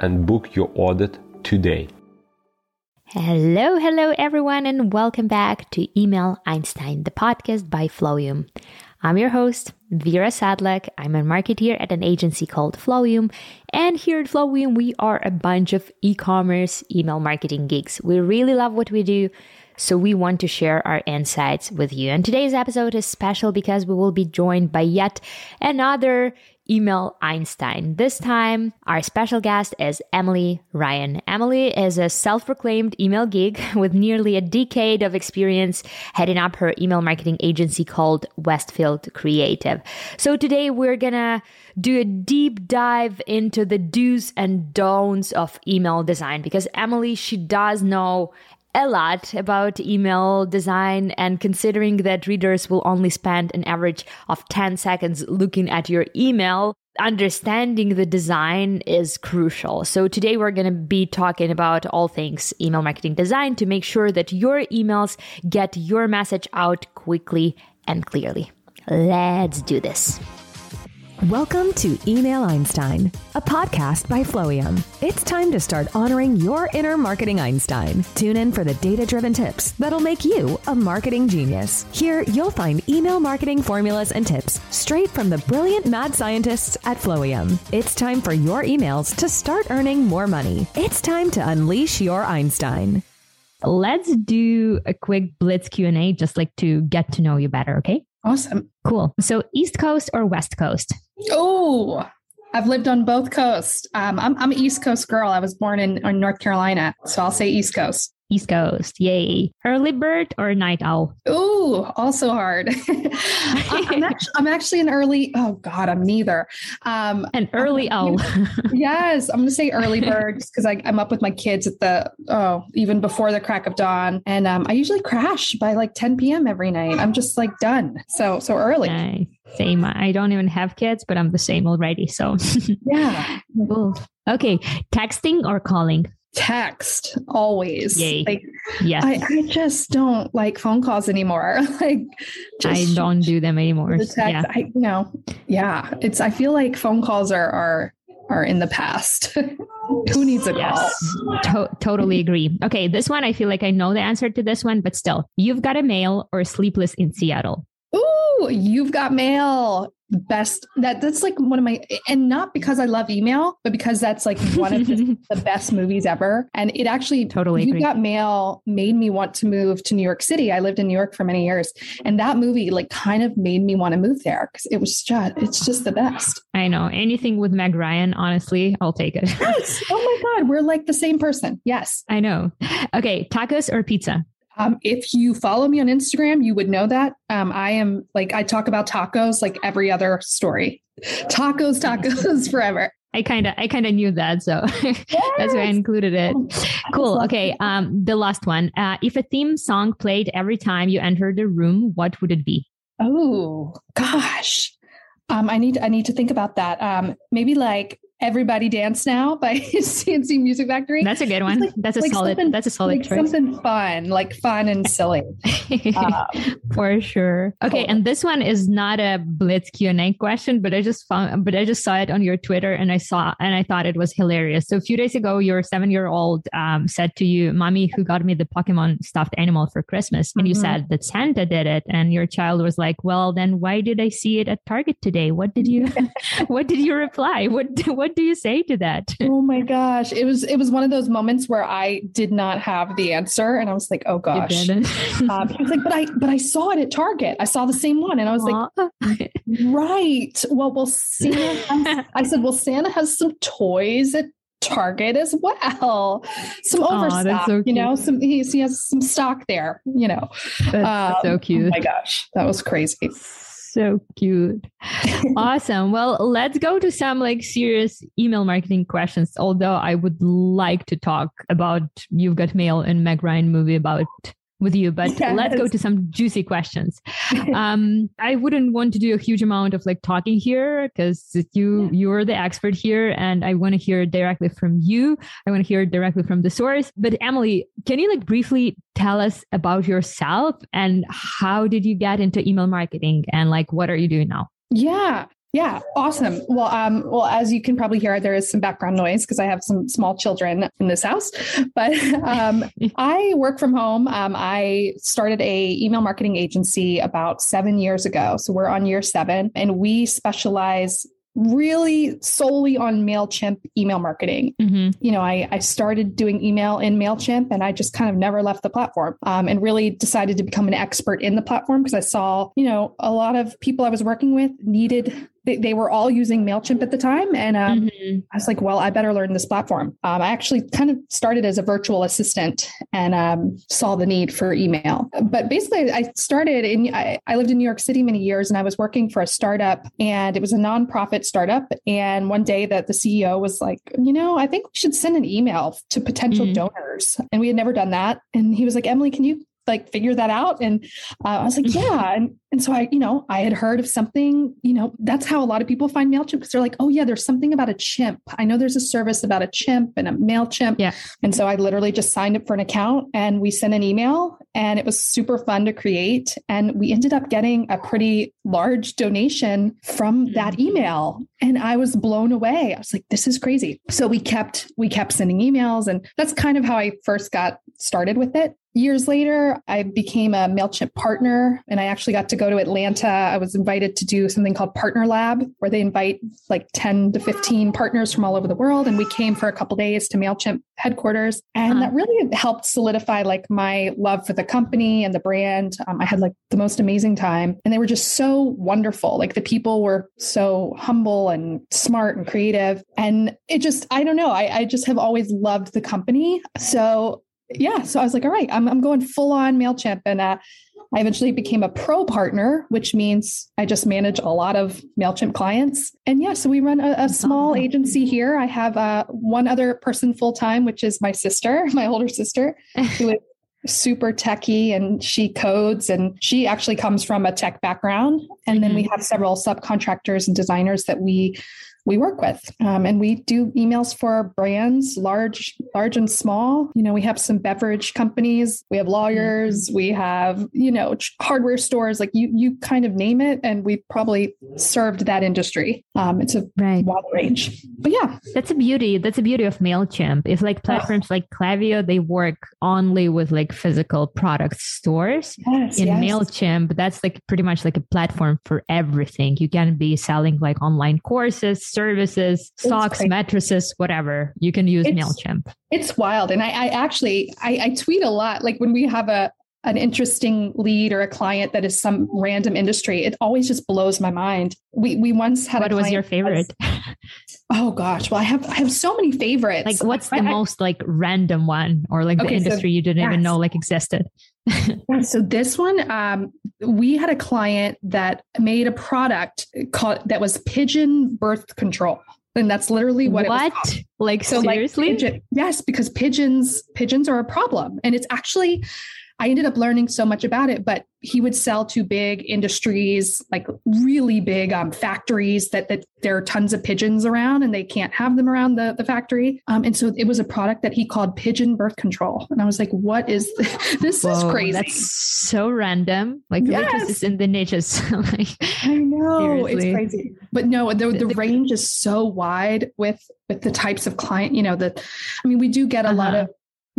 and book your audit today. Hello, hello, everyone, and welcome back to Email Einstein, the podcast by Flowium. I'm your host, Vera Sadlek. I'm a marketeer at an agency called Flowium. And here at Flowium, we are a bunch of e commerce email marketing geeks. We really love what we do. So we want to share our insights with you. And today's episode is special because we will be joined by yet another Email Einstein. This time, our special guest is Emily Ryan. Emily is a self proclaimed email geek with nearly a decade of experience heading up her email marketing agency called Westfield Creative. So today, we're gonna do a deep dive into the do's and don'ts of email design because Emily, she does know a lot about email design and considering that readers will only spend an average of 10 seconds looking at your email understanding the design is crucial. So today we're going to be talking about all things email marketing design to make sure that your emails get your message out quickly and clearly. Let's do this. Welcome to Email Einstein, a podcast by Flowium. It's time to start honoring your inner marketing Einstein. Tune in for the data driven tips that'll make you a marketing genius. Here, you'll find email marketing formulas and tips straight from the brilliant mad scientists at Flowium. It's time for your emails to start earning more money. It's time to unleash your Einstein. Let's do a quick blitz Q&A just like to get to know you better, okay? Awesome. Cool. So East Coast or West Coast? Oh, I've lived on both coasts. Um, I'm I'm an East Coast girl. I was born in, in North Carolina, so I'll say East Coast. East Coast. Yay. Early bird or night owl? Ooh, also hard. I'm, actually, I'm, actually, an early, oh God, I'm neither. Um, an early owl. yes, I'm going to say early bird because I'm up with my kids at the, oh, even before the crack of dawn. And um, I usually crash by like 10 p.m. every night. I'm just like done. So, so early. Nice. Same. I don't even have kids, but I'm the same already. So, yeah. Cool. Okay. Texting or calling? Text always. Yay. Like, yes. I, I, just don't like phone calls anymore. like, I don't do them anymore. The text, yeah. I, you know, yeah, it's, I feel like phone calls are, are, are in the past. Who needs a yes. call? To- totally agree. Okay. This one, I feel like I know the answer to this one, but still, you've got a mail or sleepless in Seattle. Ooh, you've got mail best that that's like one of my and not because I love email, but because that's like one of the, the, best movies ever. And it actually totally you agree. got mail made me want to move to New York City. I lived in New York for many years. And that movie like kind of made me want to move there because it was just it's just the best. I know. Anything with Meg Ryan, honestly, I'll take it. yes. Oh my God. We're like the same person. Yes. I know. Okay. Tacos or pizza? Um, if you follow me on Instagram, you would know that. Um, I am like, I talk about tacos like every other story. Tacos, tacos forever. I kind of, I kind of knew that, so yes. that's why I included it. Cool. Okay. Um, the last one. Uh, if a theme song played every time you enter the room, what would it be? Oh gosh, um, I need, I need to think about that. Um, maybe like Everybody Dance Now by C+C Music Factory. That's a good one. Like, that's a like solid. That's a solid like choice. Something fun, like fun and silly, um, for sure. Okay, cool. and this one is not a blitz Q and A question, but I just found, but I just saw it on your Twitter, and I saw, and I thought it was hilarious. So a few days ago, your seven-year-old um, said to you, "Mommy, who got me the Pokemon stuffed animal for Christmas?" And mm-hmm. you said that Santa did it, and your child was like, "Well, then why did I see it at Target today? What did you, what did you reply? What what?" What do you say to that? Oh my gosh. It was it was one of those moments where I did not have the answer and I was like, oh gosh. um, he was like, but I but I saw it at Target. I saw the same one. And I was Aww. like, right. Well, well, Santa has, I said, well, Santa has some toys at Target as well. Some overstock, so you know, some he, he, has some stock there, you know. That's um, so cute. Oh my gosh, that was crazy. So cute. awesome. Well, let's go to some like serious email marketing questions. Although I would like to talk about You've Got Mail and Meg Ryan movie about with you, but yes. let's go to some juicy questions. um, I wouldn't want to do a huge amount of like talking here because you yeah. you're the expert here, and I want to hear directly from you. I want to hear directly from the source. But Emily, can you like briefly tell us about yourself and how did you get into email marketing and like what are you doing now? Yeah. Yeah, awesome. Well, um, well, as you can probably hear, there is some background noise because I have some small children in this house. But um, I work from home. Um, I started a email marketing agency about seven years ago, so we're on year seven, and we specialize really solely on MailChimp email marketing. Mm-hmm. You know, I, I started doing email in MailChimp and I just kind of never left the platform um, and really decided to become an expert in the platform because I saw, you know, a lot of people I was working with needed they, they were all using MailChimp at the time. And um, mm-hmm. I was like, well, I better learn this platform. Um, I actually kind of started as a virtual assistant and um, saw the need for email. But basically, I started in, I, I lived in New York City many years and I was working for a startup and it was a nonprofit startup. And one day that the CEO was like, you know, I think we should send an email to potential mm-hmm. donors. And we had never done that. And he was like, Emily, can you like figure that out and uh, i was like yeah and, and so i you know i had heard of something you know that's how a lot of people find mailchimp because they're like oh yeah there's something about a chimp. I know there's a service about a chimp and a mailchimp. Yeah. And so i literally just signed up for an account and we sent an email and it was super fun to create. And we ended up getting a pretty large donation from that mm-hmm. email. And i was blown away. I was like this is crazy. So we kept we kept sending emails and that's kind of how i first got started with it. Years later, I became a MailChimp partner and I actually got to go to Atlanta. I was invited to do something called Partner Lab, where they invite like 10 to 15 partners from all over the world. And we came for a couple days to MailChimp headquarters. And uh-huh. that really helped solidify like my love for the company and the brand. Um, I had like the most amazing time. And they were just so wonderful. Like the people were so humble and smart and creative. And it just, I don't know, I, I just have always loved the company. So yeah, so I was like, all right, I'm, I'm going full on MailChimp. And uh, I eventually became a pro partner, which means I just manage a lot of MailChimp clients. And yeah, so we run a, a small agency here. I have uh, one other person full time, which is my sister, my older sister, who is super techy and she codes and she actually comes from a tech background. And then we mm-hmm. have several subcontractors and designers that we we work with. Um, and we do emails for brands, large, large and small. You know, we have some beverage companies, we have lawyers, we have, you know, hardware stores, like you, you kind of name it. And we've probably served that industry. Um, it's a right. wide range, but yeah. That's a beauty. That's a beauty of MailChimp. If like platforms oh. like Klaviyo, they work only with like physical product stores. Yes, In yes. MailChimp, that's like pretty much like a platform for everything. You can be selling like online courses, services, stocks, mattresses, whatever. You can use it's, MailChimp. It's wild. And I, I actually I, I tweet a lot. Like when we have a an interesting lead or a client that is some random industry, it always just blows my mind. We we once had what was your favorite? Was, oh gosh, well I have I have so many favorites. Like what's the I, most like random one or like okay, the industry so, you didn't yes. even know like existed? so this one, um, we had a client that made a product called that was pigeon birth control. And that's literally what, what? Like so seriously? Like pigeon, yes, because pigeons pigeons are a problem. And it's actually I ended up learning so much about it, but he would sell to big industries, like really big um, factories that, that there are tons of pigeons around and they can't have them around the, the factory. Um, and so it was a product that he called pigeon birth control. And I was like, what is this? this Whoa, is crazy. That's so random. Like yes. is in the niches. like, I know seriously. it's crazy, but no, the, the, the range is so wide with, with the types of client, you know, that, I mean, we do get a uh-huh. lot of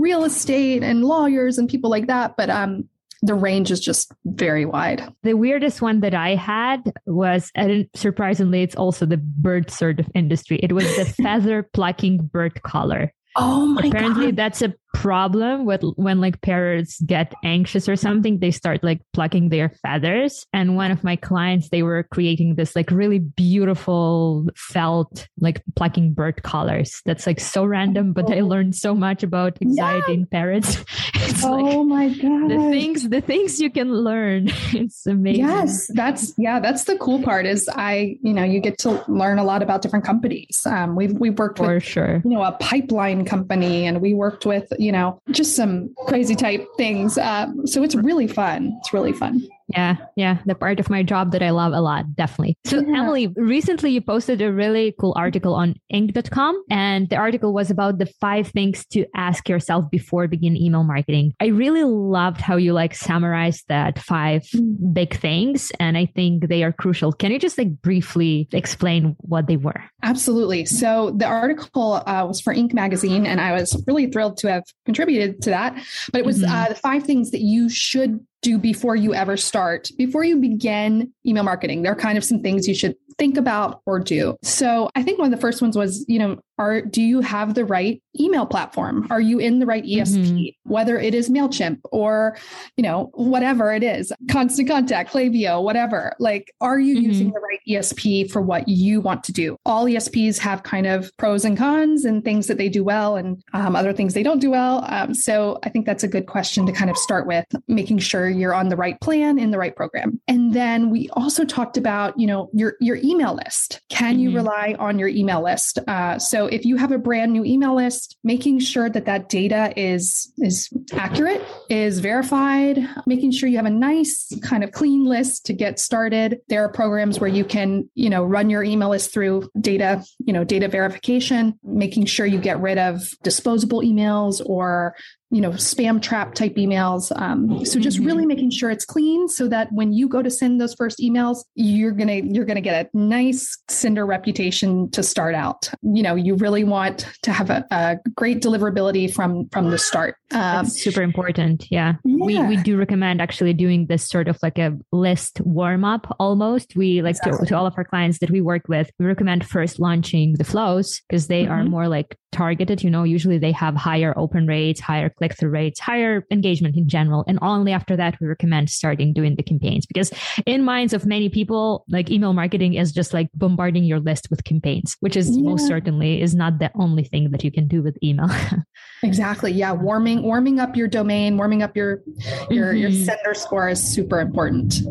real estate and lawyers and people like that. But um, the range is just very wide. The weirdest one that I had was, and surprisingly, it's also the bird sort of industry. It was the feather plucking bird collar. Oh my god Apparently, God. that's a problem with when like parrots get anxious or something, they start like plucking their feathers. And one of my clients, they were creating this like really beautiful felt, like plucking bird collars. That's like so random, but I learned so much about anxiety yeah. in parrots. It's oh like my god. The things the things you can learn. It's amazing. Yes, that's yeah, that's the cool part is I, you know, you get to learn a lot about different companies. Um, we've we've worked For with sure. you know, a pipeline company and we worked with, you know, just some crazy type things. Um, so it's really fun. It's really fun. Yeah, yeah, the part of my job that I love a lot, definitely. So, yeah. Emily, recently you posted a really cool article on Inc.com, and the article was about the five things to ask yourself before begin email marketing. I really loved how you like summarized that five mm. big things, and I think they are crucial. Can you just like briefly explain what they were? Absolutely. So, the article uh, was for Inc. magazine, and I was really thrilled to have contributed to that. But it was mm-hmm. uh, the five things that you should do before you ever start, before you begin email marketing. There are kind of some things you should think about or do. So I think one of the first ones was, you know, are do you have the right email platform? Are you in the right ESP? Mm-hmm. Whether it is Mailchimp or, you know, whatever it is, Constant Contact, Klaviyo, whatever. Like, are you mm-hmm. using the right ESP for what you want to do? All ESPs have kind of pros and cons and things that they do well and um, other things they don't do well. Um, so I think that's a good question to kind of start with, making sure you're on the right plan in the right program. And then we also talked about, you know, your your email list. Can mm-hmm. you rely on your email list? Uh, so if you have a brand new email list, making sure that that data is is accurate, is verified, making sure you have a nice kind of clean list to get started. There are programs where you can, you know, run your email list through data, you know, data verification, making sure you get rid of disposable emails or you know spam trap type emails um, so just mm-hmm. really making sure it's clean so that when you go to send those first emails you're gonna you're gonna get a nice sender reputation to start out you know you really want to have a, a great deliverability from from the start um, super important yeah. yeah. we we do recommend actually doing this sort of like a list warm up almost we like exactly. to, to all of our clients that we work with we recommend first launching the flows because they mm-hmm. are more like targeted you know usually they have higher open rates higher click through rates, higher engagement in general. And only after that, we recommend starting doing the campaigns because in minds of many people, like email marketing is just like bombarding your list with campaigns, which is yeah. most certainly is not the only thing that you can do with email. exactly. Yeah. Warming, warming up your domain, warming up your, your, mm-hmm. your sender score is super important.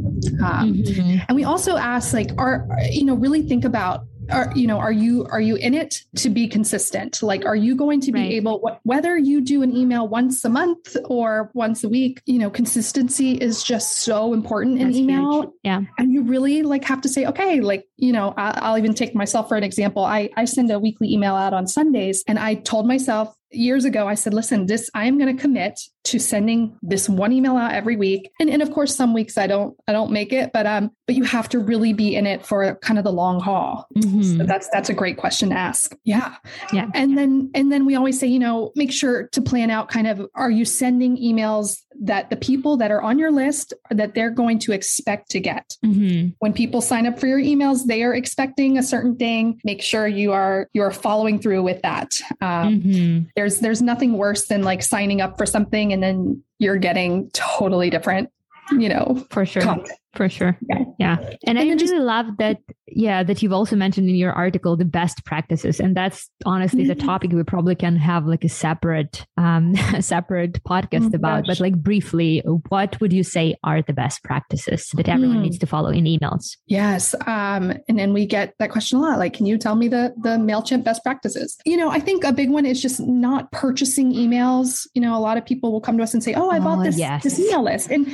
Um, mm-hmm. And we also ask like, are, you know, really think about are you know are you are you in it to be consistent like are you going to be right. able whether you do an email once a month or once a week you know consistency is just so important That's in email huge. yeah and you really like have to say okay like you know I'll, I'll even take myself for an example i i send a weekly email out on sundays and i told myself years ago i said listen this i am going to commit to sending this one email out every week. And, and of course some weeks i don't i don't make it but um but you have to really be in it for kind of the long haul. Mm-hmm. so that's that's a great question to ask. Yeah. Yeah. And then and then we always say you know make sure to plan out kind of are you sending emails that the people that are on your list that they're going to expect to get mm-hmm. when people sign up for your emails they are expecting a certain thing make sure you are you are following through with that um, mm-hmm. there's there's nothing worse than like signing up for something and then you're getting totally different you know for sure content. For sure. Yeah. yeah. And, and I really just, love that, yeah, that you've also mentioned in your article the best practices. And that's honestly the topic we probably can have like a separate um a separate podcast oh about. Gosh. But like briefly, what would you say are the best practices that everyone hmm. needs to follow in emails? Yes. Um, and then we get that question a lot. Like, can you tell me the the MailChimp best practices? You know, I think a big one is just not purchasing emails. You know, a lot of people will come to us and say, Oh, I bought oh, this yes. this email list. And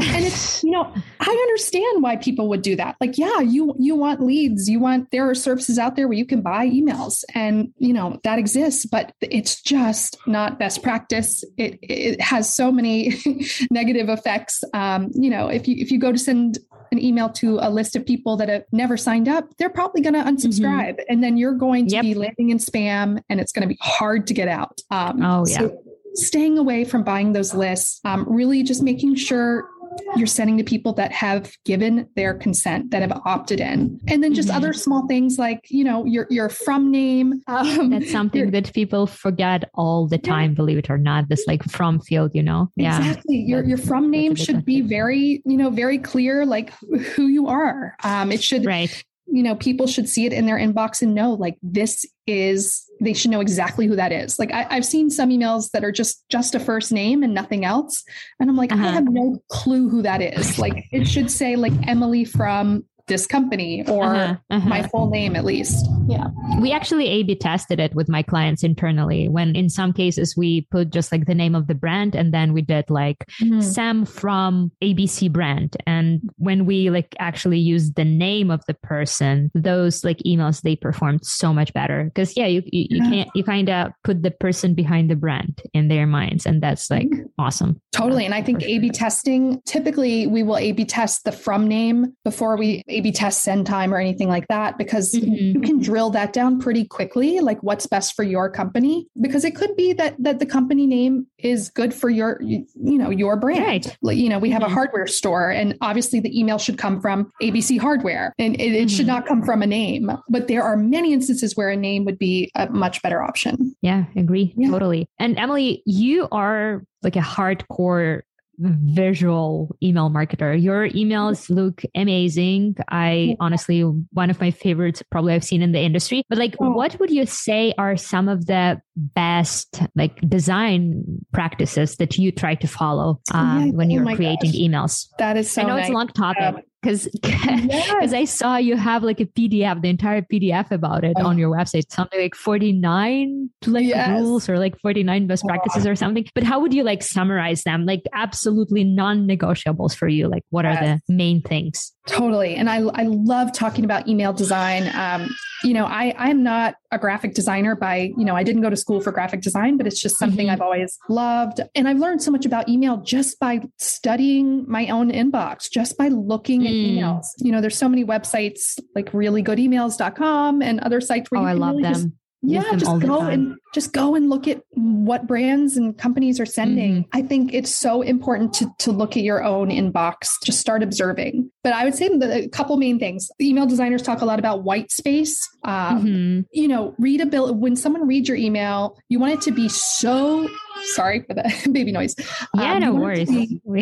and it's, you know, I understand why people would do that. Like, yeah, you you want leads, you want there are services out there where you can buy emails, and you know that exists, but it's just not best practice. It it has so many negative effects. Um, you know, if you if you go to send an email to a list of people that have never signed up, they're probably going to unsubscribe, mm-hmm. and then you're going to yep. be landing in spam, and it's going to be hard to get out. Um, oh yeah. So staying away from buying those lists, um, really just making sure you're sending to people that have given their consent, that have opted in. And then just mm-hmm. other small things like, you know, your your from name. Um, That's something that people forget all the time, yeah. believe it or not. This like from field, you know. Yeah. Exactly. Your your from name should be very, you know, very clear, like who you are. Um, it should right you know people should see it in their inbox and know like this is they should know exactly who that is. Like I, have seen some emails that are just just a first name and nothing else. And i'm like uh-huh. i have no clue who that is. Like it should say like emily from this company or uh-huh, uh-huh. my full name at least. Yeah. We actually A B tested it with my clients internally when in some cases we put just like the name of the brand and then we did like mm-hmm. Sam from ABC brand. And when we like actually used the name of the person, those like emails they performed so much better. Cause yeah, you you, you yeah. can't you kind of put the person behind the brand in their minds. And that's like mm-hmm. awesome. Totally. And I think A B testing typically we will A B test the from name before we a-B test send time or anything like that because mm-hmm. you can drill that down pretty quickly, like what's best for your company. Because it could be that that the company name is good for your you, you know your brand. Right. Like, you know, we have mm-hmm. a hardware store, and obviously the email should come from ABC Hardware, and it, it mm-hmm. should not come from a name. But there are many instances where a name would be a much better option. Yeah, agree yeah. totally. And Emily, you are like a hardcore visual email marketer. Your emails look amazing. I honestly, one of my favorites probably I've seen in the industry. But like, oh. what would you say are some of the best like design practices that you try to follow um, yeah. when you're oh creating gosh. emails? That is so I know nice. it's a long topic because because yes. I saw you have like a PDF, the entire PDF about it oh. on your website, something like 49 like yes. rules or like 49 best practices or something. But how would you like summarize them? Like absolutely non-negotiables for you. Like what yes. are the main things? Totally. And I, I love talking about email design. Um, you know, I, I'm not a graphic designer by, you know, I didn't go to school for graphic design, but it's just something mm-hmm. I've always loved. And I've learned so much about email just by studying my own inbox, just by looking mm. at emails. You know, there's so many websites like reallygoodemails.com and other sites where oh, you I love really them yeah just go and just go and look at what brands and companies are sending. Mm-hmm. i think it's so important to, to look at your own inbox just start observing. But i would say the, a couple main things. Email designers talk a lot about white space. Um, mm-hmm. you know readability when someone reads your email you want it to be so sorry for the baby noise. Yeah um, no worries.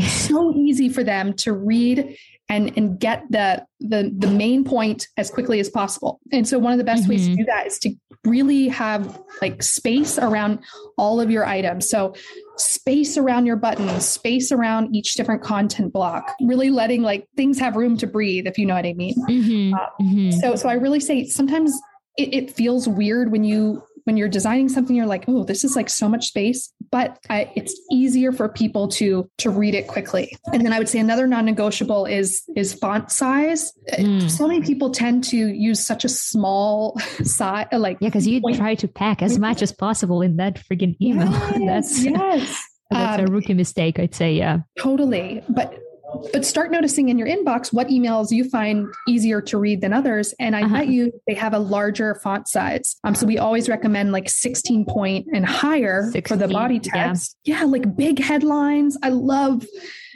so easy for them to read and and get the the the main point as quickly as possible. And so one of the best mm-hmm. ways to mm-hmm. do that is to really have like space around all of your items. So space around your buttons, space around each different content block, really letting like things have room to breathe, if you know what I mean. Mm-hmm. Uh, mm-hmm. So, so I really say sometimes it, it, feels weird when you when you're designing something you're like oh this is like so much space but I, it's easier for people to to read it quickly. And then i would say another non-negotiable is is font size. Mm. so many people tend to use such a small size like yeah because you point. try to pack as much as possible in that freaking email. Yes, that's yes. that's um, a rookie mistake i'd say yeah. Totally. But but start noticing in your inbox what emails you find easier to read than others. And I uh-huh. bet you they have a larger font size. Um, so we always recommend like 16 point and higher 16, for the body text. Yeah. yeah, like big headlines. I love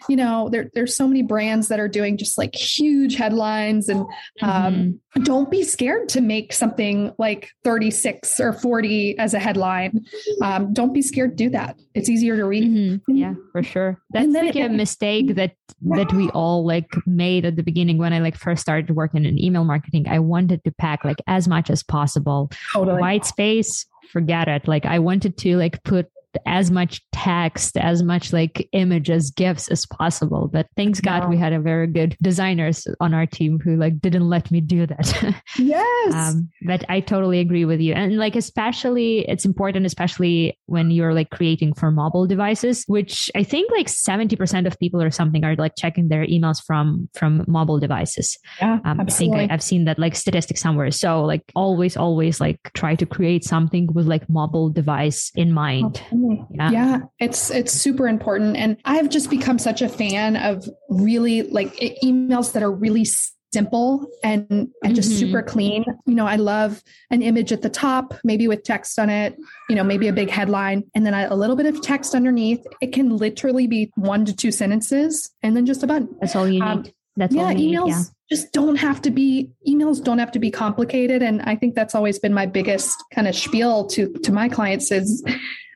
you know, there, there's so many brands that are doing just like huge headlines and um, mm-hmm. don't be scared to make something like 36 or 40 as a headline. Um, don't be scared to do that. It's easier to read. Mm-hmm. Yeah, for sure. That's like it, a mistake that, that we all like made at the beginning when I like first started working in email marketing. I wanted to pack like as much as possible. Totally. White space, forget it. Like I wanted to like put as much text, as much like images, gifs as possible. But thanks God we had a very good designers on our team who like didn't let me do that. Yes. um, but I totally agree with you. And like, especially it's important, especially when you're like creating for mobile devices, which I think like 70% of people or something are like checking their emails from, from mobile devices. Yeah, um, I think I, I've seen that like statistic somewhere. So like always, always like try to create something with like mobile device in mind. Yeah. yeah, it's it's super important, and I've just become such a fan of really like emails that are really simple and and just mm-hmm. super clean. You know, I love an image at the top, maybe with text on it, you know, maybe a big headline, and then a little bit of text underneath. It can literally be one to two sentences and then just a button. That's all you um, need. That's all. you emails need, yeah. just don't have to be emails don't have to be complicated. And I think that's always been my biggest kind of spiel to to my clients is,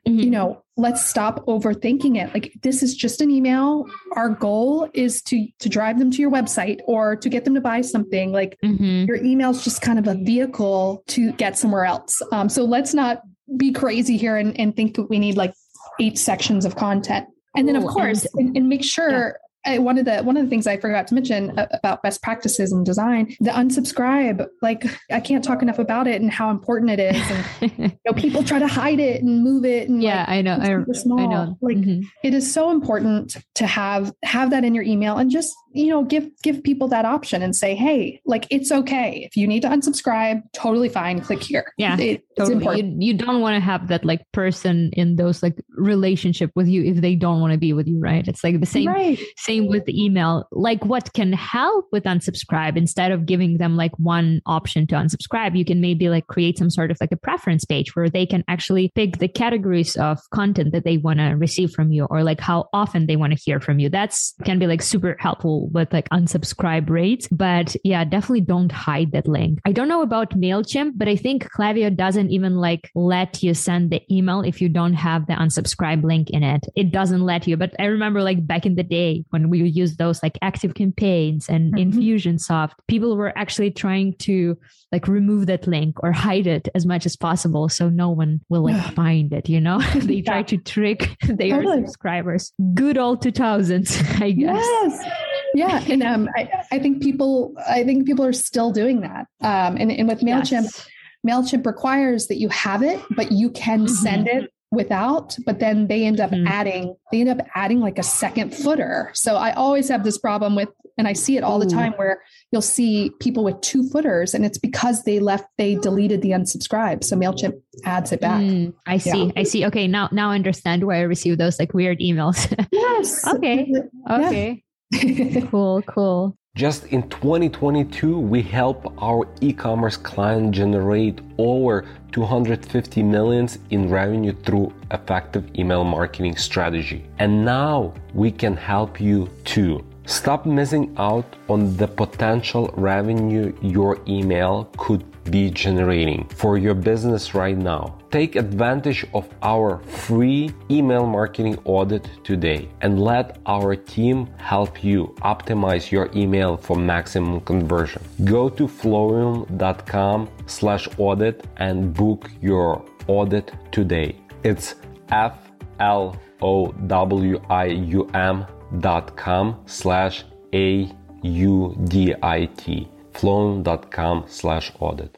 mm-hmm. you know, let's stop overthinking it. Like this is just an email. Our goal is to to drive them to your website or to get them to buy something. Like mm-hmm. your email is just kind of a vehicle to get somewhere else. Um, so let's not be crazy here and, and think that we need like eight sections of content. And then of course and, and, make sure I, one of the one of the things I forgot to mention about best practices in design, the unsubscribe. Like I can't talk enough about it and how important it is. And you know, people try to hide it and move it. And yeah, like, I know. I, small. I know. Like mm-hmm. it is so important to have have that in your email and just you know give give people that option and say, hey, like it's okay if you need to unsubscribe. Totally fine. Click here. Yeah, it, totally. You, you don't want to have that like person in those like relationship with you if they don't want to be with you, right? It's like the same. Right same with the email. Like what can help with unsubscribe instead of giving them like one option to unsubscribe, you can maybe like create some sort of like a preference page where they can actually pick the categories of content that they want to receive from you or like how often they want to hear from you. That's can be like super helpful with like unsubscribe rates. But yeah, definitely don't hide that link. I don't know about MailChimp, but I think Klaviyo doesn't even like let you send the email if you don't have the unsubscribe link in it. It doesn't let you. But I remember like back in the day when when we used those like active campaigns and mm-hmm. Infusionsoft, people were actually trying to like remove that link or hide it as much as possible so no one will like find it, you know? they yeah. try to trick their totally. subscribers. Good old 2000s, I guess. Yes. Yeah. And um, I, I think people, I think people are still doing that. Um, and, and with MailChimp, yes. MailChimp requires that you have it, but you can mm-hmm. send it without but then they end up mm-hmm. adding they end up adding like a second footer so i always have this problem with and i see it all Ooh. the time where you'll see people with two footers and it's because they left they deleted the unsubscribe so mailchimp adds it back mm, i see yeah. i see okay now now i understand why i receive those like weird emails yes okay okay cool cool just in 2022, we help our e-commerce client generate over 250 millions in revenue through effective email marketing strategy. And now we can help you too. Stop missing out on the potential revenue your email could be generating for your business right now. Take advantage of our free email marketing audit today and let our team help you optimize your email for maximum conversion. Go to flowium.com slash audit and book your audit today. It's F L O W I U M dot com slash A U D I T flowium.com slash audit.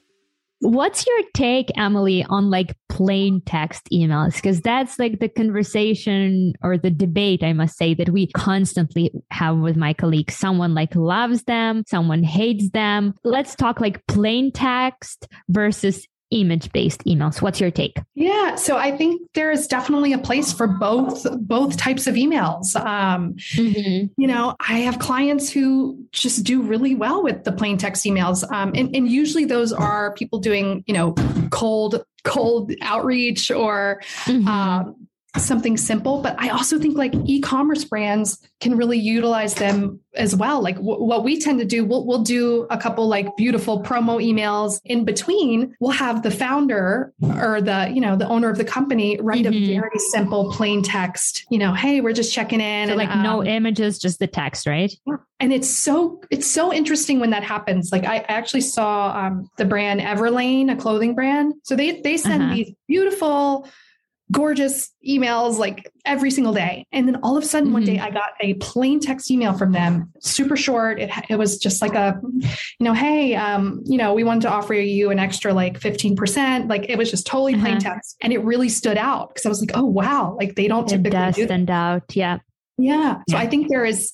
What's your take, Emily, on like plain text emails? Because that's like the conversation or the debate, I must say, that we constantly have with my colleagues. Someone like loves them, someone hates them. Let's talk like plain text versus image based emails what's your take yeah so i think there is definitely a place for both both types of emails um, mm-hmm. you know i have clients who just do really well with the plain text emails um, and, and usually those are people doing you know cold cold outreach or mm-hmm. um, something simple but i also think like e-commerce brands can really utilize them as well. Like w- what we tend to do we'll, we'll do a couple like beautiful promo emails in between. We'll have the founder or the you know the owner of the company write mm-hmm. a very simple plain text you know hey we're just checking in so and, like um, no images just the text right? And it's so it's so interesting when that happens. Like i actually saw um, the brand everlane a clothing brand. So they they send uh-huh. these beautiful gorgeous emails like every single day. And then all of a sudden, mm-hmm. one day mm-hmm. I got a plain text email from them, super short. It, it was just like a, you know, hey, um, you know, we wanted to offer you an extra like 15%. Like it was just totally plain uh-huh. text. And it really stood out because I was like, oh, wow. Like they don't typically it does do stand out. Yeah. Yeah. So yeah. I think there is,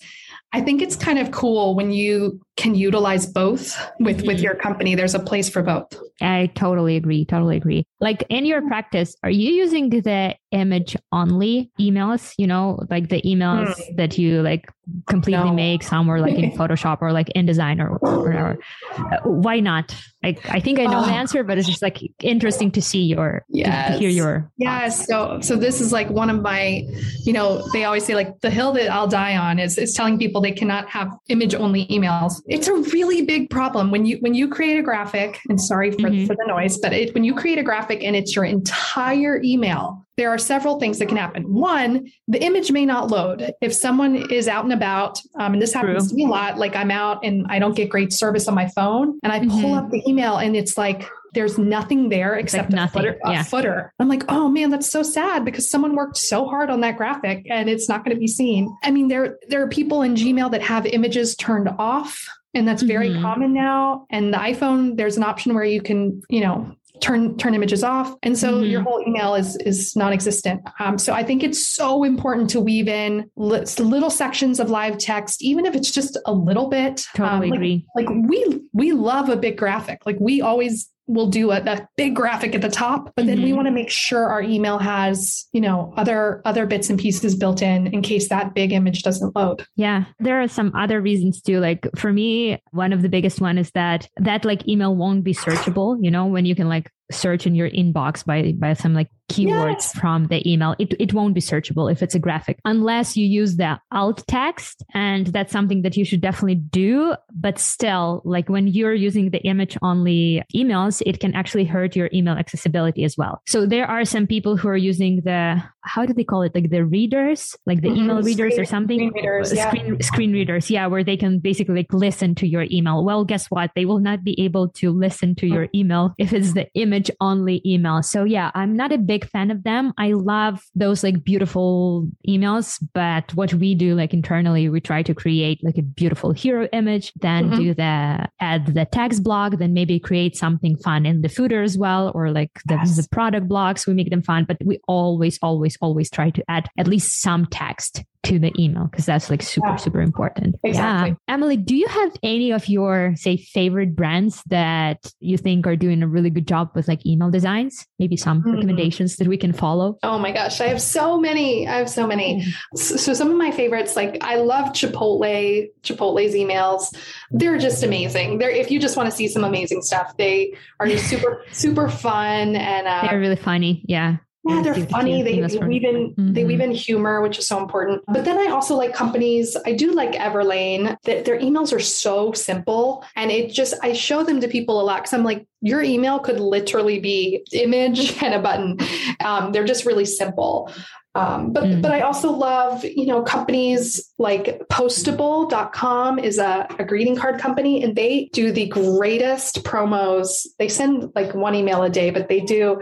I think it's kind of cool when you can utilize both with with mm-hmm. your company. There's a place for both. I totally agree totally agree. Like in your practice are you using the image only emails you know like the emails mm. that you like completely no. make? Somewhere like in photoshop or like indesign or whatever. Uh, why not? Like i think i know the answer but it's just like interesting to see your yes. to, hear your yeah so so this is like one of my you know they always say like the hill that i'll die on is is telling people they cannot have image only emails it's a really big problem when you when you create a graphic and sorry for, mm-hmm. for the noise but it, when you create a graphic and it's your entire email there are several things that can happen. One, the image may not load. If someone is out and about, um, and this happens True. to me a lot, like I'm out and I don't get great service on my phone, and I pull mm-hmm. up the email and it's like there's nothing there except like nothing. A, footer, yeah. a footer. I'm like, oh man, that's so sad because someone worked so hard on that graphic and it's not going to be seen. I mean, there there are people in Gmail that have images turned off and that's very mm-hmm. common now. And the iphone there's an option where you can you know turn turn images off. And so mm-hmm. your whole email is is non-existent. Um, so i think it's so important to weave in little sections of live text even if it's just a little bit. Totally um, like, agree. like we we love a big graphic. Like we always we'll do a, a, big graphic at the top but then mm-hmm. we want to make sure our email has you know other other bits and pieces built in in case that big image doesn't load yeah there are some other reasons too like for me one of the biggest one is that that like email won't be searchable you know when you can like search in your inbox by by some like keywords yes. from the email it, it won't be searchable if it's a graphic unless you use the alt text and that's something that you should definitely do. But still like when you're using the image only emails it can actually hurt your email accessibility as well. So there are some people who are using the how do they call it? Like the readers like the mm-hmm. email readers screen, or something? screen readers, yeah. screen, screen readers yeah where they can basically like listen to your email. Well guess what? They will not be able to listen to your email if it's the image only email. So yeah i'm not a big fan of them i love those like beautiful emails but what we do like internally we try to create like a beautiful hero image then mm-hmm. do the add the text block then maybe create something fun in the footer as well or like the, yes. the product blocks we make them fun but we always always always try to add at least some text to the email because that's like super, yeah. super important. Exactly. Yeah. Emily, do you have any of your, say, favorite brands that you think are doing a really good job with like email designs? Maybe some mm-hmm. recommendations that we can follow? Oh my gosh, I have so many. I have so many. Mm-hmm. So, so, some of my favorites, like I love Chipotle, Chipotle's emails. They're just amazing. They're, if you just want to see some amazing stuff, they are just super, super fun. And uh, they're really funny. Yeah. Yeah, they're funny. They, they weave in mm-hmm. they weave in humor, which is so important. But then I also like companies. I do like Everlane. That their emails are so simple, and it just I show them to people a lot because I'm like, your email could literally be image and a button. Um, they're just really simple. Um, but mm. but I also love you know companies like Postable.com is a, a greeting card company, and they do the greatest promos. They send like one email a day, but they do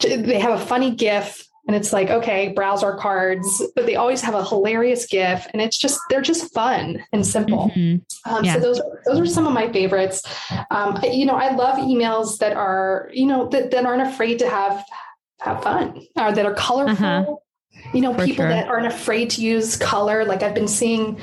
they have a funny GIF and it's like, okay, browse our cards, but they always have a hilarious GIF and it's just, they're just fun and simple. Mm-hmm. Um, yeah. So those, those are some of my favorites. Um, you know, I love emails that are, you know, that, that aren't afraid to have, have fun or that are colorful. Uh-huh. You know, For people sure. that aren't afraid to use color. Like I've been seeing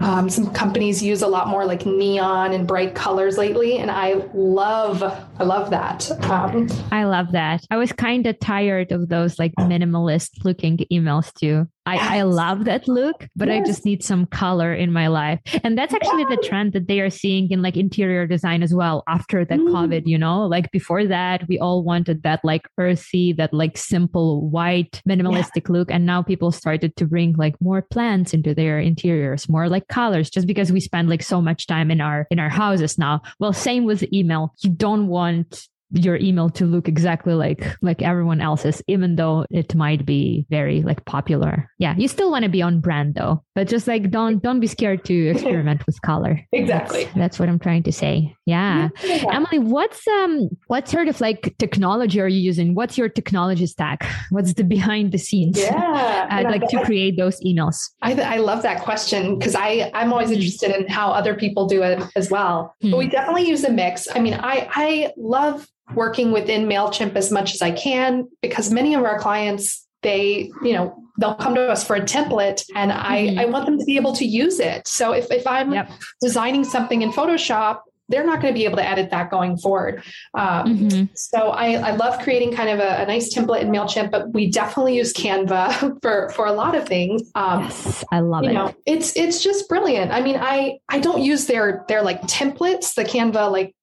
um, some companies use a lot more like neon and bright colors lately, and I love, I love that. Um, I love that. I was kind of tired of those like minimalist looking emails too. I, yes. I love that look, but yes. I just need some color in my life. And that's actually the trend that they are seeing in like interior design as well after the mm. COVID, you know, like before that, we all wanted that like earthy, that like simple white minimalistic yeah. look. And now people started to bring like more plants into their interiors, more like colors, just because we spend like so much time in our, in our houses now. Well, same with email. You don't want your email to look exactly like like everyone else's even though it might be very like popular. Yeah you still want to be on brand though but just like don't don't be scared to experiment with color. Exactly. That's, that's, what i'm trying to say. Yeah. yeah. Emily what's um what sort of like technology are you using? What's your technology stack? What's the behind the scenes? Yeah. Uh, like to create those emails. I, I love that question because i i'm always mm-hmm. interested in how other people do it as well. But we definitely use a mix. I mean i i love working within MailChimp as much as I can because many of our clients they, you know, they'll come to us for a template and mm-hmm. I, I want them to be able to use it. So if, if I'm yep. designing something in Photoshop, they're not going to be able to edit that going forward. Um, mm-hmm. So I, I, love creating kind of a, a, nice template in Mailchimp, but we definitely use Canva for for a lot of things. Um, yes, I love it. Know, it's it's just brilliant. I mean, I I don't use their their like templates, the Canva like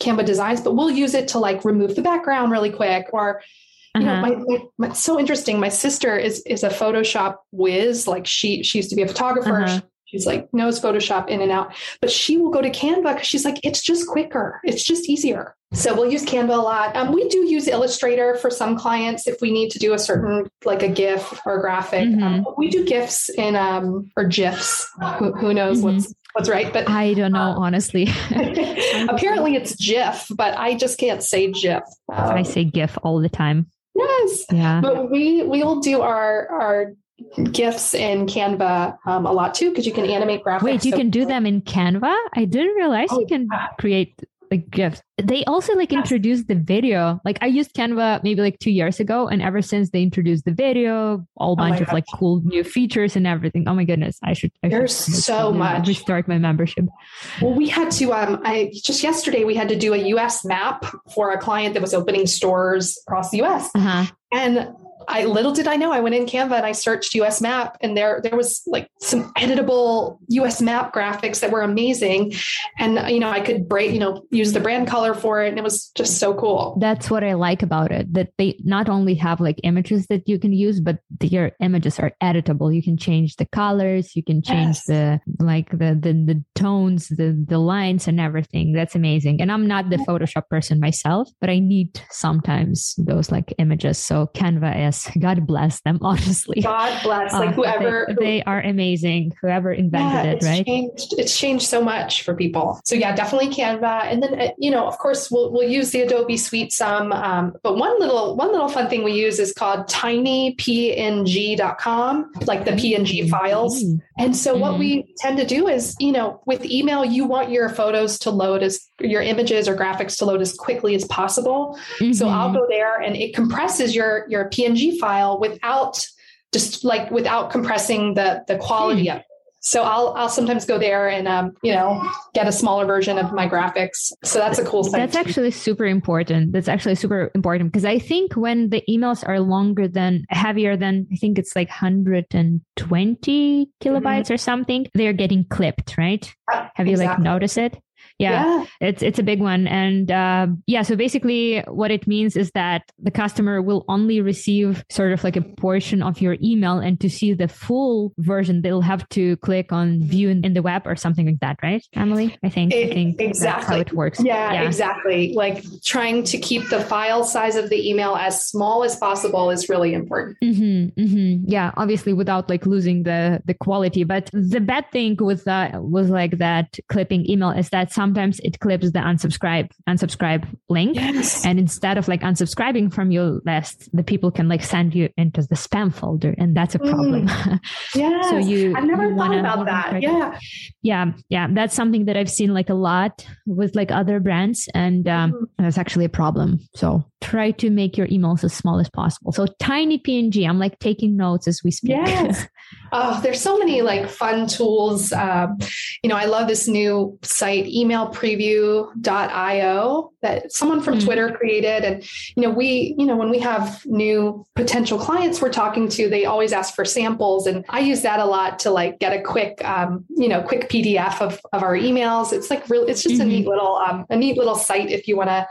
Canva designs, but we'll use it to like remove the background really quick or you uh-huh. know, my, my, my, so interesting. My sister is is a Photoshop whiz. Like she she used to be a photographer. Uh-huh. She's like knows Photoshop in and out, but she will go to Canva because she's like, it's just quicker. It's just easier. So we'll use Canva a lot. Um, we do use Illustrator for some clients if we need to do a certain like a GIF or a graphic. Mm-hmm. Um, we do GIFs in um, or GIFs. Who, who knows mm-hmm. what's what's right? But I don't know um, honestly. apparently it's GIF, but I just can't say GIF. I um, say GIF all the time. Yes. Yeah. But we we will do our our gifs in Canva um, a lot too because you can animate graphics. Wait, you so can do them in Canva? I didn't realize oh, you can yeah. create like gifs. They also like introduced the video. Like I used Canva maybe like two years ago, and ever since they introduced the video, all oh bunch of like cool new features and everything. Oh my goodness, I should. I There's should, so much. Restart my membership. Well, we had to. Um, I just yesterday we had to do a U.S. map for a client that was opening stores across the U.S. Uh-huh. And I little did I know I went in Canva and I searched US map and there there was like some editable US map graphics that were amazing and you know I could break you know use the brand color for it and it was just so cool. That's what I like about it that they not only have like images that you can use but your images are editable. You can change the colors, you can change yes. the like the, the the tones, the the lines and everything. That's amazing. And I'm not the Photoshop person myself, but I need sometimes those like images. So Canva is God bless them, honestly. God bless, like uh, whoever. They, they, are amazing, whoever invented yeah, it, right? Changed, it's changed so much for people. So yeah, definitely Canva. And then, uh, you know, of course, we'll, we'll use the Adobe Suite some. Um, but one little, one little fun thing we use is called tinypng.com, like the PNG files. Mm-hmm. And so mm-hmm. what we tend to do is, you know, with email, you want your photos to load as your images or graphics to load as quickly as possible. Mm-hmm. So I'll go there and it compresses your, your PNG file without just like without compressing the the quality mm. of it. So I'll I'll sometimes go there and um, you know get a smaller version of my graphics. So that's a cool thing. That's actually super important. That's actually super important because I think when the emails are longer than heavier than I think it's like 120 kilobytes mm-hmm. or something, they're getting clipped, right? Have you exactly. like noticed it? Yeah, yeah, it's it's a big one. And uh, yeah so basically what it means is that the customer will only receive sort of like a portion of your email and to see the full version they'll have to click on view in, in the web or something like that right emily? I think it, i think exactly how it works. Yeah, yeah. exactly. Like trying to keep the file size of the email as small as possible is really important. Mm-hmm, mm-hmm. yeah obviously without like losing the the quality. But the bad thing with that was like that clipping email is that some sometimes it clips the unsubscribe unsubscribe link yes. and instead of like unsubscribing from your list the people can like send you into the spam folder and that's a mm. problem mm. yeah so you i've never you thought about that yeah yeah yeah that's something that i've seen like a lot with like other brands and um, mm. that's actually a problem so try to make your emails as small as possible so tiny png i'm like taking notes as we speak yes. Oh there's so many like fun tools um, you know i love this new site emailpreview.io that someone from mm-hmm. Twitter created. And, you know, we, you know, when we have new potential clients we're talking to, they always ask for samples. And I use that a lot to like get a quick, um, you know, quick PDF of, of our emails. It's like really, it's just mm-hmm. a neat little, um, a neat little site if you want to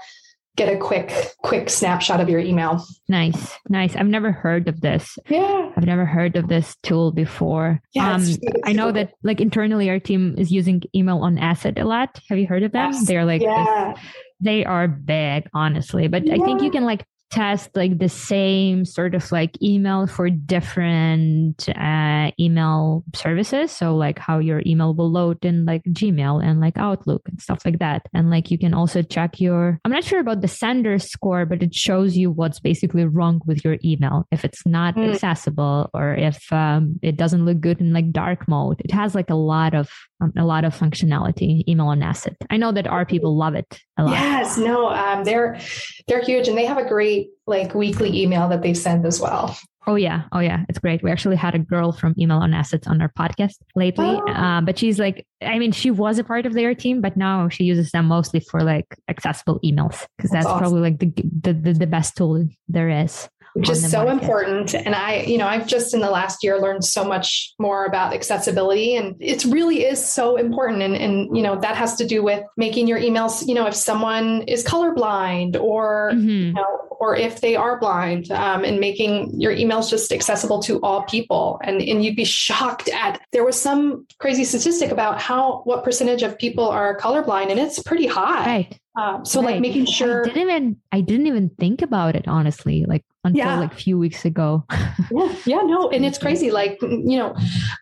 get a quick quick snapshot of your email. Nice nice. I've never heard of this. Yeah. I've never heard of this tool before. Yeah, um i know that like internally our team is using Email on Acid a lot. Have you heard of them? Yes. they're like yeah. they are big honestly but yeah. i think you can like test like the same sort of like email for different uh, email services. So like how your email will load in like gmail and like outlook and stuff like that. And like you can also check your i'm not sure about the sender score but it shows you what's basically wrong with your email. If it's not mm. accessible or if um, it doesn't look good in like dark mode. It has like a lot of um, a lot of functionality Email on Acid i know that our people love it a lot yes no um, they're they're huge and they have a great like weekly email that they send as well Oh yeah, oh yeah, it's great. We actually had a girl from Email on Acids on our podcast lately, oh. uh, but she's like, I mean, she was a part of their team, but now she uses them mostly for like accessible emails because that's, that's awesome. probably like the, the the the best tool there is which is so market. important. And I, you know, I've just in the last year learned so much more about accessibility and it really is so important. And, and, you know, that has to do with making your emails, you know, if someone is colorblind or, mm-hmm. you know, or if they are blind um, and making your emails just accessible to all people. And, and you'd be shocked at, there was some crazy statistic about how, what percentage of people are colorblind and it's pretty high. Right. Um, so right. like making sure I didn't even I didn't even think about it honestly like until yeah. like a few weeks ago. yeah, yeah, no, and it's crazy. Like you know,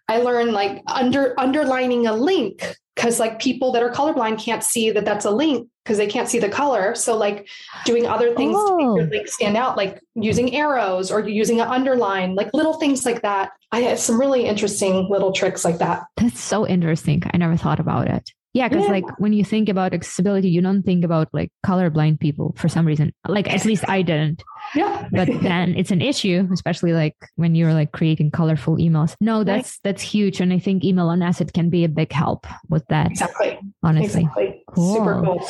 I learned like under underlining a link because like people that are colorblind can't see that that's a link because they can't see the color. So like doing other things oh. to make your oh. link stand out, like using arrows or using an underline, like little things like that. I have some really interesting little tricks like that. That's so interesting. I never thought about it. Yeah, because yeah. like when you think about accessibility, you don't think about like colorblind people for some reason. Like at least I didn't. Yeah. but then it's an issue, especially like when you're like creating colorful emails. No, that's right. that's huge. And I think Email on Acid can be a big help with that. Exactly. Honestly. Exactly. Cool. Super cool.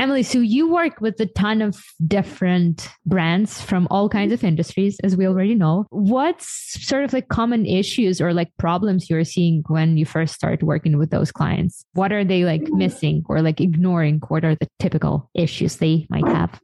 Emily, so you work with a ton of different brands from all kinds of industries, as we already know. What's sort of like common issues or like problems you're seeing when you first start working with those clients? What are they like missing or like ignoring? What are the typical issues they might have?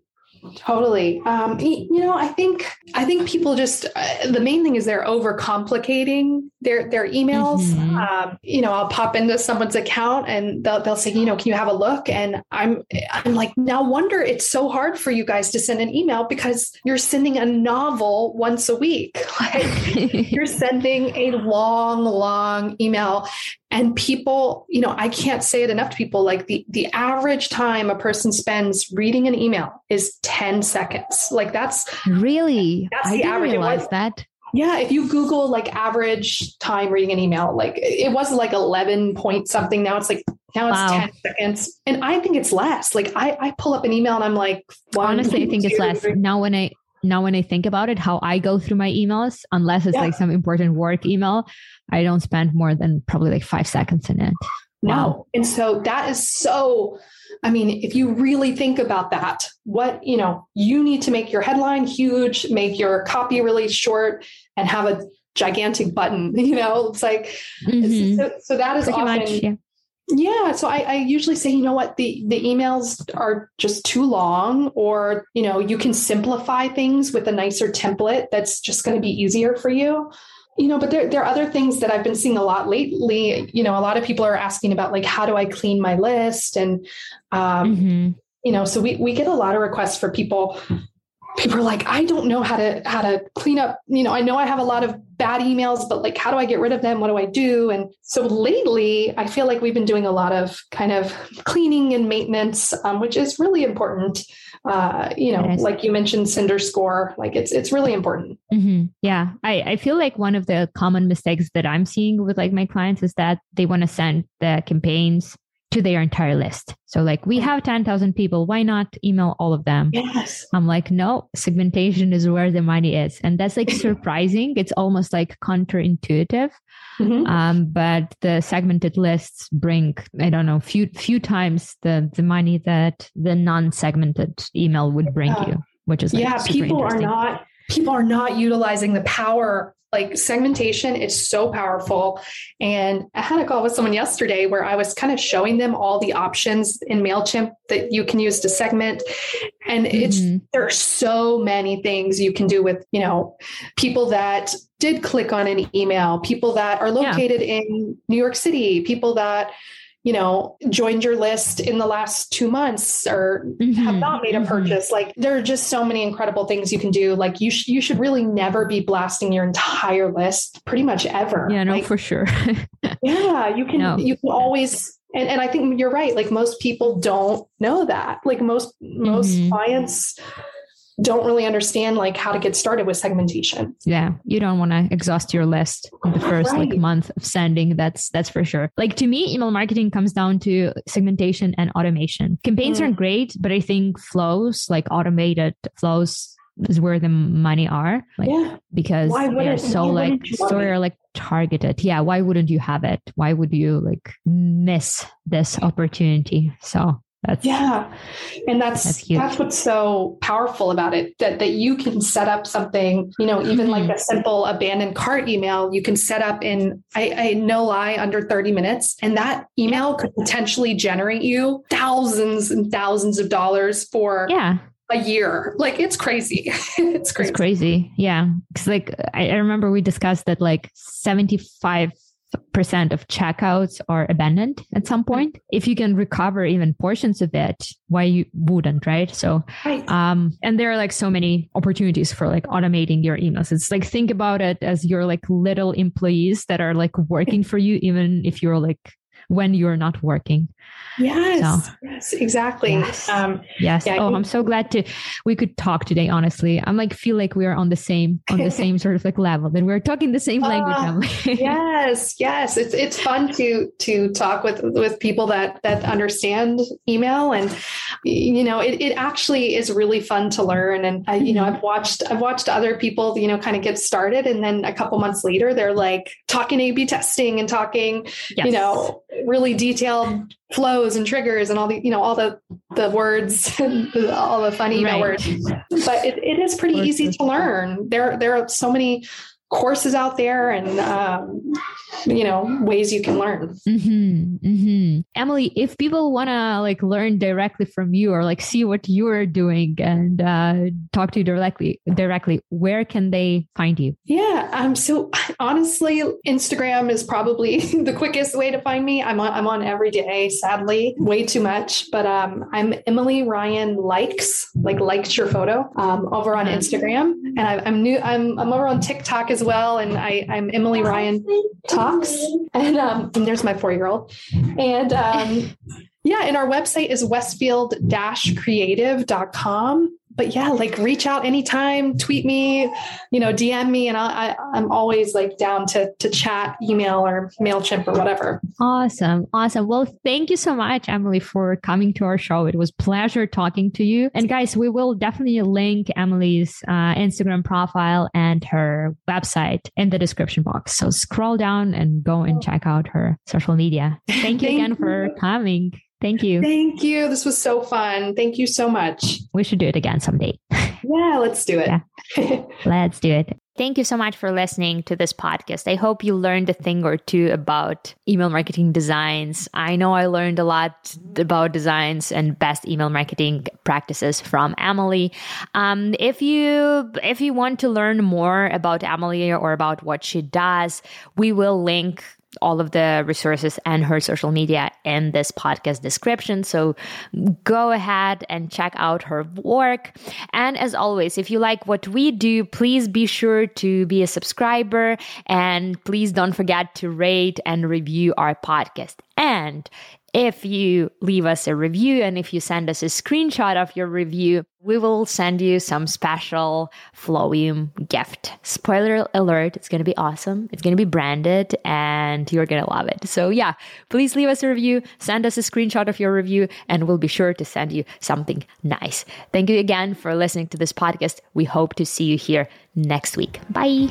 Totally. Um, you know, I think I think people just uh, the main thing is they're overcomplicating their their emails. Mm-hmm. Um, you know, I'll pop into someone's account and they'll they'll say, you know, can you have a look? And I'm I'm like, no wonder it's so hard for you guys to send an email because you're sending a novel once a week. Like you're sending a long, long email and people you know i can't say it enough to people like the the average time a person spends reading an email is 10 seconds like that's really that's I the average realize that yeah if you google like average time reading an email like it was like 11 point something now it's like now it's wow. 10 seconds and i think it's less like i i pull up an email and i'm like honestly i think two, it's less three. now when i now when i think about it how i go through my emails unless it's yeah. like some important work email I don't spend more than probably like five seconds in it. Wow. And so that is so, I mean, if you really think about that, what, you know, you need to make your headline huge, make your copy really short, and have a gigantic button, you know, it's like, mm-hmm. so, so, that is Pretty often. Much, yeah. Yeah. So I, I, usually say, you know what, the, the emails are just too long, or, you know, you can simplify things with a nicer template that's just going to be easier for you you know but there, there are other things that i've been seeing a lot lately. You know a lot of people are asking about like how do i clean my list? And um, mm-hmm. you know so we, we get a lot of requests for people. People are like i don't know how to how to clean up you know i know i have a lot of bad emails but like how do i get rid of them? What do i do? And so lately i feel like we've been doing a lot of kind of cleaning and maintenance um, which is really important uh, you know, like you mentioned, Sender Score, like it's it's really important. Mm-hmm. Yeah, I I feel like one of the common mistakes that I'm seeing with like my clients is that they want to send the campaigns to their entire list. So like we have 10,000 people, why not email all of them? Yes. I'm like, no, segmentation is where the money is. And that's like surprising. it's almost like counterintuitive. Mm-hmm. Um, but the segmented lists bring, I don't know, few few times the the money that the non-segmented email would bring yeah. you, which is like yeah, people are not people are not utilizing the power like segmentation is so powerful. And I had a call with someone yesterday where I was kind of showing them all the options in MailChimp that you can use to segment. And it's mm-hmm. there are so many things you can do with, you know, people that did click on an email, people that are located yeah. in New York City, people that you know, joined your list in the last two months or mm-hmm. have not made a mm-hmm. purchase. Like there are just so many incredible things you can do. Like you, sh- you should really never be blasting your entire list pretty much ever. Yeah, no, like, for sure. yeah, you can, no. you can always, and, and I think you're right. Like most people don't know that. Like most, most mm-hmm. clients, don't really understand like how to get started with segmentation. Yeah, you don't want to exhaust your list in the first right. like month of sending. That's that's for sure. Like to me, email marketing comes down to segmentation and automation. Campaigns mm. are great, but I think flows like automated flows is where the money are. Like, yeah. Because they're so like so are like targeted. Yeah. Why wouldn't you have it? Why would you like miss this opportunity? So that's yeah. And that's that's, that's, what's so powerful about it. That that you can set up something, you know, even mm-hmm. like a simple abandoned cart email, you can set up in I, I no lie under 30 minutes. And that email could potentially generate you thousands and thousands of dollars for yeah a year. Like it's crazy. it's crazy. It's crazy. Yeah. Cause like I, I remember we discussed that like 75 percent of checkouts are abandoned at some point. If you can recover even portions of it why you wouldn't right? So right. um and there are like so many opportunities for like automating your emails. It's like think about it as your like little employees that are like working for you even if you're like when you're not working. Yes, so, yes, exactly. Yes. Um, yes. Yeah, oh, I'm so glad to we could talk today. Honestly, I'm like feel like we are on the same on the same sort of like level and we're talking the same language. Uh, yes, yes. It's it's fun to to talk with with people that that understand email, and you know, it it actually is really fun to learn. And I, you know, mm-hmm. I've watched I've watched other people, you know, kind of get started, and then a couple months later, they're like talking A/B testing and talking, yes. you know really detailed flows and triggers and all the you know all the the words all the funny right. words but it, it is pretty easy to learn there there are so many courses out there and um, you know ways you can learn. Mm-hmm, mm-hmm. emily if people want to like learn directly from you or like see what you're doing and uh, talk to you directly directly where can they find you? Yeah um so honestly instagram is probably the quickest way to find me. I'm on i'm on every day sadly way too much but um i'm emily ryan likes like likes your photo um, over on instagram. And I, i'm new i'm i'm over on tiktok as well and i i'm emily ryan And, um, and there's my four year old. And um, yeah, and our website is westfield creative.com but yeah, like reach out anytime, tweet me, you know, DM me, and I, I, am always like down to to chat, email or Mailchimp or whatever. Awesome, awesome. Well, thank you so much, Emily, for coming to our show. It was pleasure talking to you. And guys, we will definitely link Emily's uh, Instagram profile and her website in the description box. So scroll down and go and check out her social media. Thank you thank again you. for coming. Thank you. Thank you. This was so fun. Thank you so much. We should do it again someday. Yeah, let's do it. Yeah. let's do it. Thank you so much for listening to this podcast. I hope you learned a thing or two about email marketing designs. I know I learned a lot about designs and best email marketing practices from Emily. Um, if you if you want to learn more about Emily or about what she does, we will link all of the resources and her social media in this podcast description. So go ahead and check out her work. And as always, if you like what we do, please be sure to be a subscriber and please don't forget to rate and review our podcast. And if you leave us a review and if you send us a screenshot of your review, we will send you some special Flowium gift. Spoiler alert, it's going to be awesome. It's going to be branded and you're going to love it. So, yeah, please leave us a review, send us a screenshot of your review, and we'll be sure to send you something nice. Thank you again for listening to this podcast. We hope to see you here next week. Bye.